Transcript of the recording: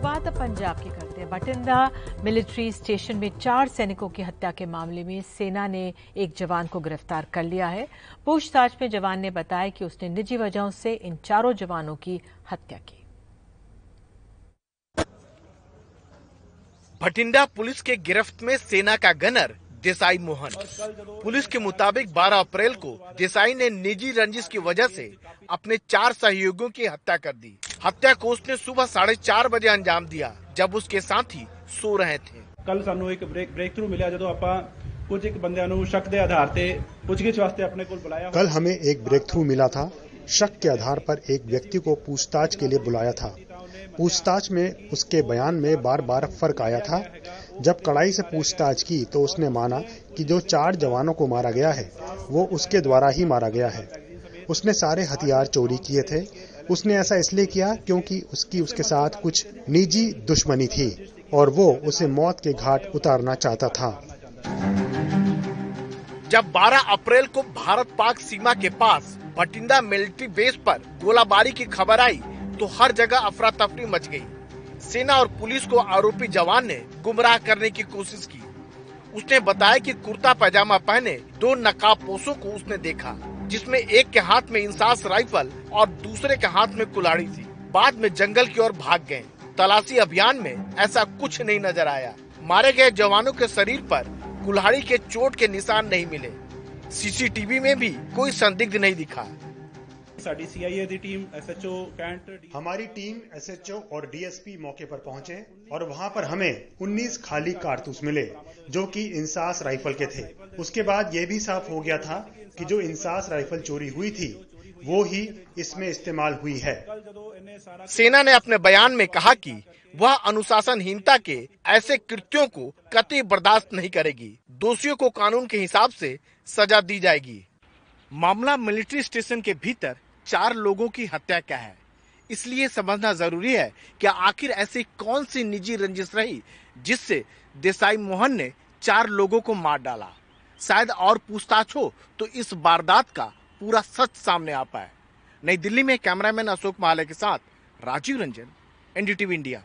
बात अब पंजाब की करते हैं बटिंडा मिलिट्री स्टेशन में चार सैनिकों की हत्या के मामले में सेना ने एक जवान को गिरफ़्तार कर लिया है। पूछताछ में जवान ने बताया कि उसने निजी वजहों से इन चारों जवानों की हत्या की। भटिंडा पुलिस के गिरफ्त में सेना का गनर देसाई मोहन। पुलिस के मुताबिक 12 अप्रैल को देसाई ने निजी रंजिश की वजह से अपने चार सहयोगियों की हत्या कर दी। हत्या को उसने सुबह साढ़े चार बजे अंजाम दिया जब उसके साथी सो रहे थे ਕੱਲ ਸਾਨੂੰ ਇੱਕ ਬ੍ਰੇਕ ਬ੍ਰੇਕ ਥਰੂ ਮਿਲਿਆ ਜਦੋਂ ਆਪਾਂ ਕੁਝ ਇੱਕ ਬੰਦਿਆਂ ਨੂੰ ਸ਼ੱਕ ਦੇ ਆਧਾਰ ਤੇ ਪੁੱਛਗਿੱਛ ਵਾਸਤੇ ਆਪਣੇ ਕੋਲ ਬੁਲਾਇਆ कल हमें एक ब्रेक थ्रू मिला था शक के आधार पर एक व्यक्ति को पूछताछ के लिए बुलाया था पूछताछ में उसके बयान में बार बार फर्क आया था जब कड़ाई से पूछताछ की तो उसने माना कि जो चार जवानों को मारा गया है वो उसके द्वारा ही मारा गया है उसने सारे हथियार चोरी किए थे उसने ऐसा इसलिए किया क्योंकि उसकी, उसके साथ कुछ निजी दुश्मनी थी और वो उसे मौत के घाट उतारना चाहता था। जब 12 अप्रैल को भारत पाक सीमा के पास भटिंडा मिलिट्री बेस पर गोलाबारी की खबर आई तो हर जगह अफरा तफरी मच गई। सेना और पुलिस को आरोपी जवान ने गुमराह करने की कोशिश की। उसने बताया कि कुर्ता पैजामा पहने दो नकाबपोशों को उसने देखा। जिसमें एक के हाथ में इंसास राइफल और दूसरे के हाथ में कुलाड़ी थी। बाद में जंगल की ओर भाग गए। तलाशी अभियान में ऐसा कुछ नहीं नज़र आया। मारे गए जवानों के शरीर पर कुल्हाड़ी के चोट के निशान नहीं मिले। सीसीटीवी में भी कोई संदिग्ध नहीं दिखा। टीम एसएचओ कैंट हमारी टीम एसएचओ और डीएसपी मौके पर पहुँचे और वहाँ पर हमें 19 खाली कारतूस मिले। जो कि इंसास राइफल के थे। उसके बाद ये भी साफ़ हो गया था कि जो इंसास राइफल चोरी हुई थी, वो ही इसमें इस्तेमाल हुई है। सेना ने अपने बयान में कहा कि वह अनुशासनहीनता के ऐसे कृत्यों को कतई बर्दाश्त नहीं करेगी। दोषियों को कानून के हिसाब से सजा दी जाएगी। मामला मिलिट्री स्टेशन के भीतर चार लोगों की हत्या का है। इसलिए समझना ज़रूरी है कि आखिर ऐसी कौन सी निजी रंजिश रही, जिससे देसाई मोहन ने चार लोगों को मार डाला। शायद और पूछताछ हो तो इस वारदात का पूरा सच सामने आ पाए। नई दिल्ली में कैमरामैन अशोक महाले के साथ राजीव रंजन, एनडीटीवी इंडिया।